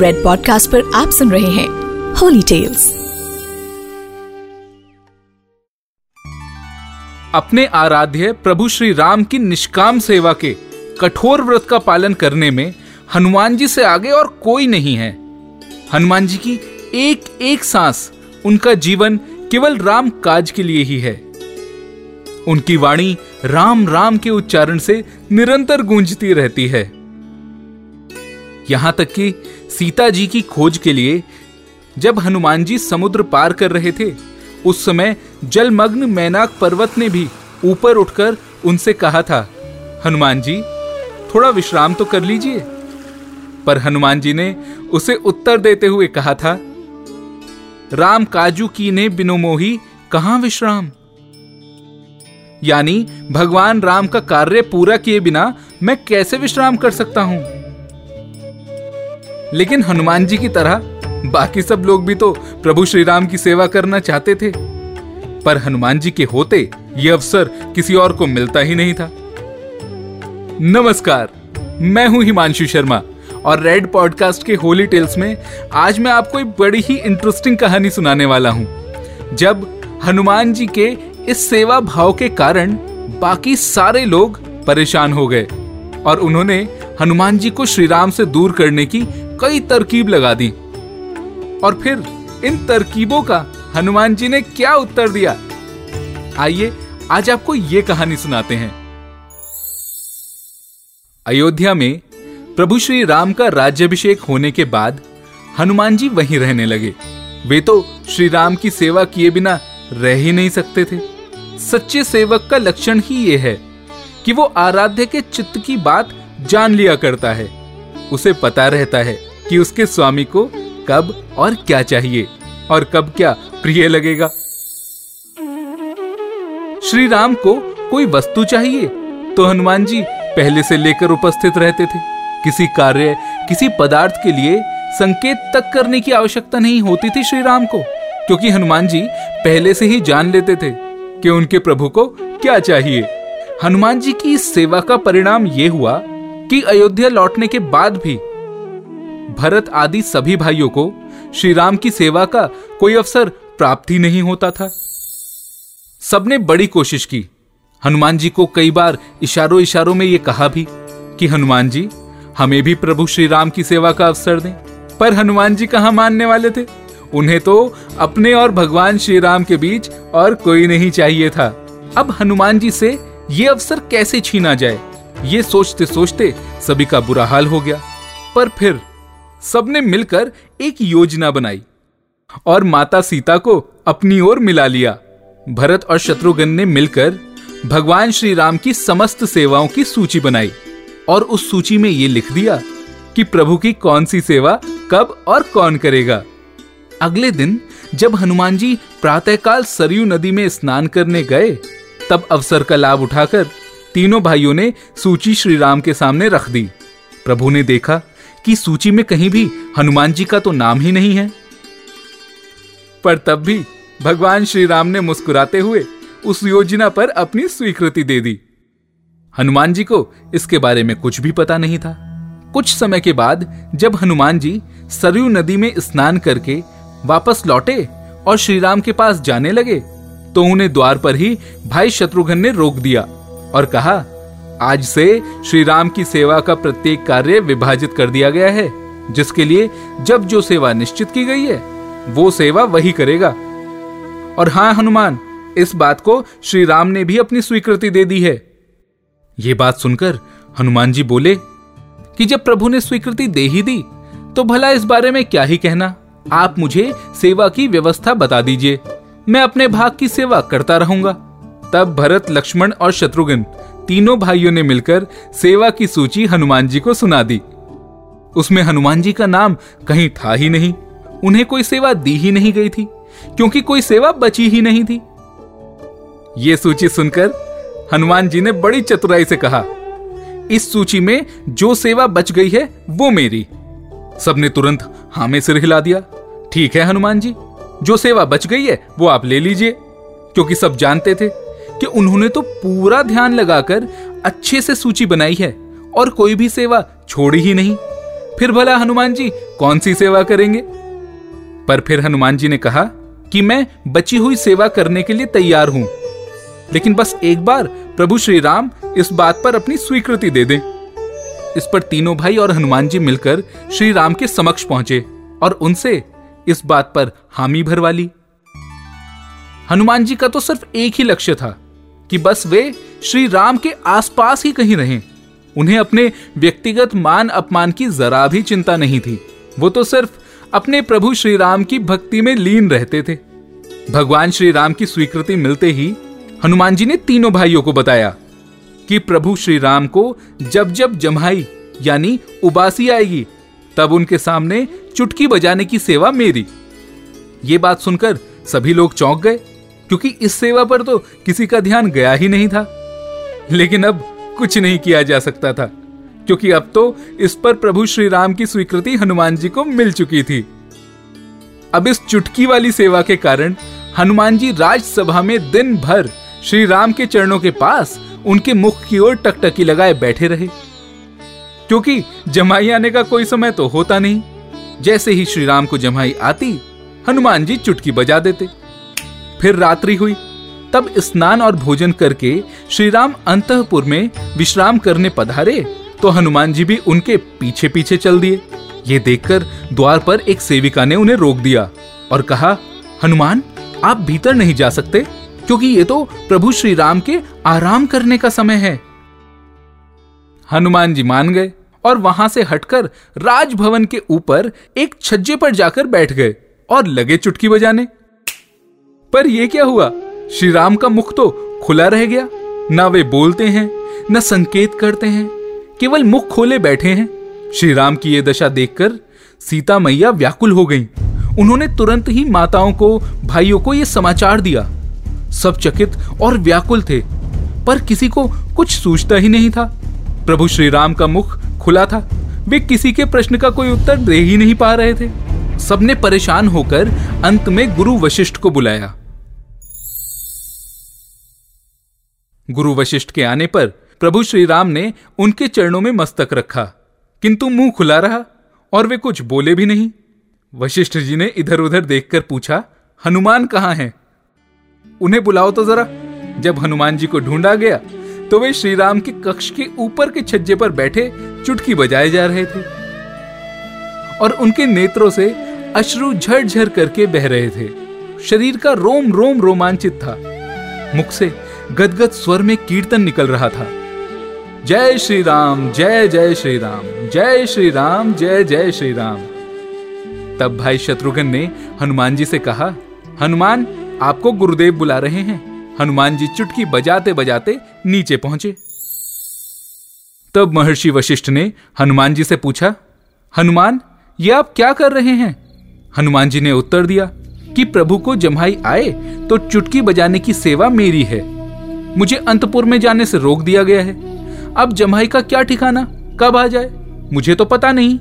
Red podcast पर आप सुन रहे हैं होली टेल्स अपने आराध्य प्रभु श्री राम की निष्काम सेवा के कठोर व्रत का पालन करने में हनुमान जी से आगे और कोई नहीं है। हनुमान जी की एक एक सांस उनका जीवन केवल राम काज के लिए ही है। उनकी वाणी राम राम के उच्चारण से निरंतर गूंजती रहती है। यहाँ तक कि सीता जी की खोज के लिए जब हनुमान जी समुद्र पार कर रहे थे, उस समय जलमग्न मैनाक पर्वत ने भी ऊपर उठकर उनसे कहा था, हनुमान जी, थोड़ा विश्राम तो कर लीजिए। पर हनुमान जी ने उसे उत्तर देते हुए कहा था, राम काजू की ने बिनो मोही कहाँ विश्राम? यानी, भगवान राम का कार्य पूरा किए बिना मैं कैसे विश्राम कर सकता हूँ? लेकिन हनुमान जी की तरह, बाकी सब लोग भी तो प्रभु श्री राम की सेवा करना चाहते थे। पर हनुमान जी के होते यह अवसर किसी और को मिलता ही नहीं था। नमस्कार, मैं हूँ हिमांशु शर्मा और रेड पॉडकास्ट के होली टेल्स में आज मैं आपको एक बड़ी ही इंटरेस्टिंग कहानी सुनाने वाला हूँ। जब हनुमान जी के इस सेवा भाव के कारण बाकी सारे लोग परेशान हो गए और उन्होंने हनुमान जी को श्री राम से दूर करने की कई तरकीब लगा दी। और फिर इन तरकीबों का हनुमान जी ने क्या उत्तर दिया? आइए, आज आपको ये कहानी सुनाते हैं। अयोध्या में प्रभु श्री राम का राज्यभिषेक होने के बाद हनुमान जी वहीं रहने लगे। वे तो श्री राम की सेवा किए बिना रह ही नहीं सकते थे। सच्चे सेवक का लक्षण ही ये है कि वो आराध्य के चित्त की बात जान लिया करता है। उसे पता रहता है कि उसके स्वामी को कब और क्या चाहिए और कब क्या प्रिय लगेगा। श्री राम को कोई वस्तु चाहिए? तो हनुमान जी पहले से लेकर उपस्थित रहते थे। किसी कार्य, किसी पदार्थ के लिए संकेत तक करने की आवश्यकता नहीं होती थी श्री राम को, क्योंकि हनुमान जी पहले से ही जान लेते थे कि उनके प्रभु को क्या चाहिए। हनुमान जी की इस सेवा का परिणाम यह हुआ कि अयोध्या लौटने के बाद भी भरत आदि सभी भाइयों को श्री राम की सेवा का कोई अवसर प्राप्त ही नहीं होता था। सबने बड़ी कोशिश की। हनुमान जी को कई बार इशारों इशारों में यह कहा भी कि, हनुमान जी, हमें भी प्रभु श्री राम की सेवा का अवसर दें। पर हनुमान जी कहाँ मानने वाले थे? उन्हें तो अपने और भगवान श्री राम के बीच और कोई नहीं चाहिए था। अब हनुमान जी से ये अवसर कैसे छीना जाए? ये सोचते सोचते सभी का बुरा हाल हो गया। पर फिर सबने मिलकर एक योजना बनाई और माता सीता को अपनी ओर मिला लिया। भरत और शत्रुघ्न ने मिलकर भगवान श्री राम की समस्त सेवाओं की सूची बनाई और उस सूची में ये लिख दिया कि प्रभु की कौन सी सेवा कब और कौन करेगा। अगले दिन जब हनुमान जी प्रातःकाल सरयू नदी में स्नान करने गए, तब अवसर का लाभ उठाकर तीनों भाइयों ने सूची श्री राम के सामने रख दी। प्रभु ने देखा कि सूची में कहीं भी हनुमान जी का तो नाम ही नहीं है। पर तब भी भगवान श्री राम ने मुस्कुराते हुए उस योजना पर अपनी स्वीकृति दे दी। हनुमान जी को इसके बारे में कुछ भी पता नहीं था। कुछ समय के बाद जब हनुमान जी सरयू नदी में स्नान करके वापस लौटे और श्री राम के पास जाने लगे तो उन्हें द्वार पर ही भाई शत्रुघ्न ने रोक दिया। और कहा, आज से श्री राम की सेवा का प्रत्येक कार्य विभाजित कर दिया गया है, जिसके लिए जब जो सेवा निश्चित की गई है, वो सेवा वही करेगा। और हाँ हनुमान, इस बात को श्री राम ने भी अपनी स्वीकृति दे दी है। ये बात सुनकर हनुमान जी बोले, कि जब प्रभु ने स्वीकृति दे ही दी तो भला इस बारे में क्या ही कहना? आप मुझे सेवा की व्यवस्था बता दीजिए। मैं अपने भाग की सेवा करता रहूँगा। तब भरत, लक्ष्मण और शत्रुघ्न तीनों भाइयों ने मिलकर सेवा की सूची हनुमान जी को सुना दी। उसमें हनुमान जी का नाम कहीं था ही नहीं। उन्हें कोई सेवा दी ही नहीं गई थी, क्योंकि कोई सेवा बची ही नहीं थी। ये सूची सुनकर हनुमान जी ने बड़ी चतुराई से कहा, इस सूची में जो सेवा बच गई है, वो मेरी। सबने तुरंत हाँ में सिर हिला दिया, ठीक है हनुमान जी, जो सेवा बच गई है, वो आप ले लीजिए, क्योंकि सब जानते थे। कि उन्होंने तो पूरा ध्यान लगाकर अच्छे से सूची बनाई है और कोई भी सेवा छोड़ी ही नहीं। फिर भला हनुमान जी कौन सी सेवा करेंगे? पर फिर हनुमान जी ने कहा कि मैं बची हुई सेवा करने के लिए तैयार हूँ। लेकिन बस एक बार प्रभु श्री राम इस बात पर अपनी स्वीकृति दे दें। इस पर तीनों भाई और हनुमान जी मिलकर श्री राम के समक्ष पहुँचे और उनसे इस बात पर हामी भरवा ली। हनुमान जी का तो सिर्फ़ एक ही लक्ष्य था कि बस वे श्री राम के आसपास ही कहीं रहें। उन्हें अपने व्यक्तिगत मान अपमान की जरा भी चिंता नहीं थी। वो तो सिर्फ़ अपने प्रभु श्री राम की भक्ति में लीन रहते थे। भगवान श्री राम की स्वीकृति मिलते ही हनुमान जी ने तीनों भाइयों को बताया कि प्रभु श्री राम को जब जब जमाई यानी उबासी आएगी, तब उनके सामने चुटकी बजाने की सेवा मेरी। ये बात सुनकर सभी लोग चौंक गए। क्योंकि इस सेवा पर तो किसी का ध्यान गया ही नहीं था। लेकिन अब कुछ नहीं किया जा सकता था, क्योंकि अब तो इस पर प्रभु श्री राम की स्वीकृति हनुमान जी को मिल चुकी थी। अब इस चुटकी वाली सेवा के कारण हनुमान जी राजसभा में दिन भर श्री राम के चरणों के पास उनके मुख की ओर टकटकी लगाए बैठे रहे। क्योंकि जमाई आने का कोई समय तो होता नहीं। जैसे ही श्री राम को जमाई आती, हनुमान जी चुटकी बजा देते। फिर रात्रि हुई। तब स्नान और भोजन करके श्री राम अंतपुर में विश्राम करने पधारे तो हनुमान जी भी उनके पीछे पीछे चल दिए। ये देखकर द्वार पर एक सेविका ने उन्हें रोक दिया और कहा, हनुमान, आप भीतर नहीं जा सकते, क्योंकि ये तो प्रभु श्री राम के आराम करने का समय है। हनुमान जी मान गए और वहाँ से हटकर राजभवन के ऊपर एक छज्जे पर जाकर बैठ गए और लगे चुटकी बजाने। पर यह क्या हुआ? श्री राम का मुख तो खुला रह गया। ना वे बोलते हैं, न संकेत करते हैं, केवल मुख खोले बैठे हैं। श्री राम की यह दशा देखकर सीता मैया व्याकुल हो गईं। उन्होंने तुरंत ही माताओं को, भाइयों को यह समाचार दिया। सब चकित और व्याकुल थे, पर किसी को कुछ सूझता ही नहीं था। प्रभु श्री राम का मुख खुला था। वे किसी के प्रश्न का कोई उत्तर दे ही नहीं पा रहे थे। सबने परेशान होकर अंत में गुरु वशिष्ठ को बुलाया। गुरु वशिष्ठ के आने पर प्रभु श्री राम ने उनके चरणों में मस्तक रखा, किंतु मुँह खुला रहा और वे कुछ बोले भी नहीं। वशिष्ठ जी ने इधर उधर देखकर पूछा, हनुमान कहाँ हैं? उन्हें बुलाओ तो जरा। जब हनुमान जी को ढूंढा गया तो वे श्री राम के कक्ष के ऊपर के छज्जे पर बैठे चुटकी बजाए जा रहे थे और उनके नेत्रों से अश्रु झरझर करके बह रहे थे। शरीर का रोम रोम रोमांचित था। मुख से गदगद स्वर में कीर्तन निकल रहा था। जय श्री राम, जय जय श्री राम, जय श्री राम, जय जय श्री राम। तब भाई शत्रुघ्न ने हनुमान जी से कहा, हनुमान, आपको गुरुदेव बुला रहे हैं। हनुमान जी चुटकी बजाते बजाते नीचे पहुँचे। तब महर्षि वशिष्ठ ने हनुमान जी से पूछा, हनुमान, ये आप क्या कर रहे हैं? हनुमान जी ने उत्तर दिया कि प्रभु को जम्हाई आए तो चुटकी बजाने की सेवा मेरी है। मुझे अंतपुर में जाने से रोक दिया गया है। अब जमाई का क्या ठिकाना? कब आ जाए? मुझे तो पता नहीं।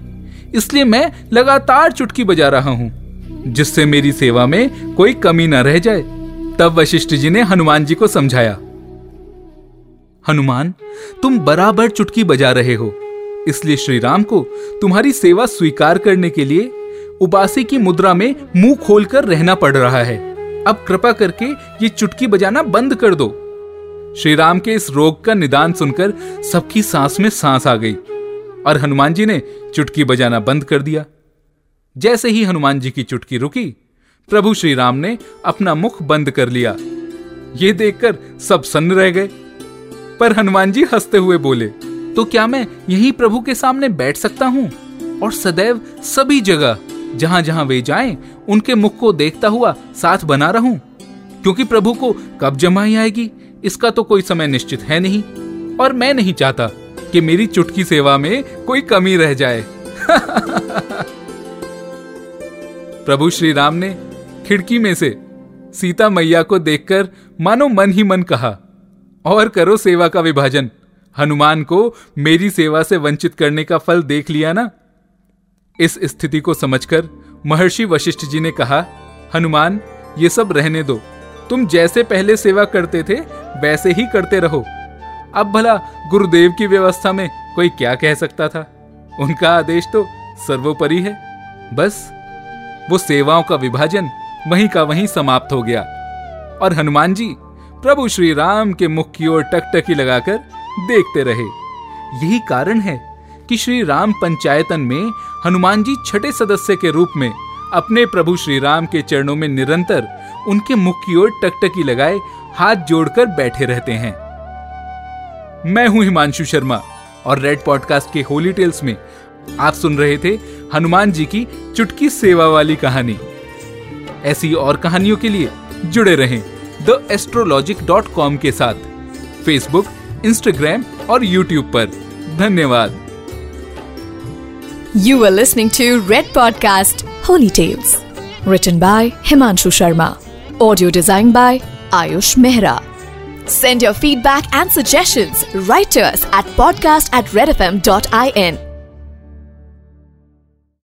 इसलिए मैं लगातार चुटकी बजा रहा हूँ। जिससे मेरी सेवा में कोई कमी न रह जाए, तब वशिष्ठ जी ने हनुमान जी को समझाया। हनुमान, तुम बराबर चुटकी बजा रहे हो। इसलिए श्री राम को तुम्हारी सेवा स्वीकार करने के लिए उबासी की मुद्रा में मुँह खोलकर रहना पड़ रहा है। अब कृपा करके ये चुटकी बजाना बंद कर दो। श्री राम के इस रोग का निदान सुनकर सबकी सांस में सांस आ गई और हनुमान जी ने चुटकी बजाना बंद कर दिया। जैसे ही हनुमान जी की चुटकी रुकी, प्रभु श्री राम ने अपना मुख बंद कर लिया। ये देखकर सब सन्न रह गए। पर हनुमान जी हँसते हुए बोले तो क्या मैं यही प्रभु के सामने बैठ सकता हूँ? और सदैव सभी जगह जहाँ जहाँ वे जाएँ, उनके मुख को देखता हुआ साथ बना रहूँ? क्योंकि प्रभु को कब जमाई आएगी? इसका तो कोई समय निश्चित है नहीं। और मैं नहीं चाहता कि मेरी चुटकी सेवा में कोई कमी रह जाए। प्रभु श्री राम ने खिड़की में से सीता मैया को देखकर मानो मन ही मन कहा, और करो सेवा का विभाजन। हनुमान को मेरी सेवा से वंचित करने का फल देख लिया ना? इस स्थिति को समझकर महर्षि वशिष्ठ जी ने कहा, हनुमान, ये सब रहने दो। तुम जैसे पहले सेवा करते थे, वैसे ही करते रहो। अब भला गुरुदेव की व्यवस्था में कोई क्या कह सकता था? उनका आदेश तो सर्वोपरि है। बस, वो सेवाओं का विभाजन वहीं का वहीं समाप्त हो गया। और हनुमान जी प्रभु श्री राम के मुख की ओर टकटकी लगाकर देखते रहे। यही कारण है कि श्री राम पंचायतन में हनुमान जी छठे सदस्य के रूप में अपने प्रभु श्री राम के चरणों में निरंतर उनके मुख की ओर टकटकी लगाए हाथ जोड़कर बैठे रहते हैं। मैं हूँ हिमांशु शर्मा और रेड पॉडकास्ट के होली टेल्स में आप सुन रहे थे हनुमान जी की चुटकी सेवा वाली कहानी। ऐसी और कहानियों के लिए जुड़े रहें द एस्ट्रोलॉजिक डॉट कॉम के साथ फेसबुक इंस्टाग्राम और यूट्यूब पर। धन्यवाद। You are listening to Red Podcast Holy Tales, written by Himanshu Sharma, audio designed by Ayush Mehra. Send your feedback and suggestions right to us at podcast at redfm.in.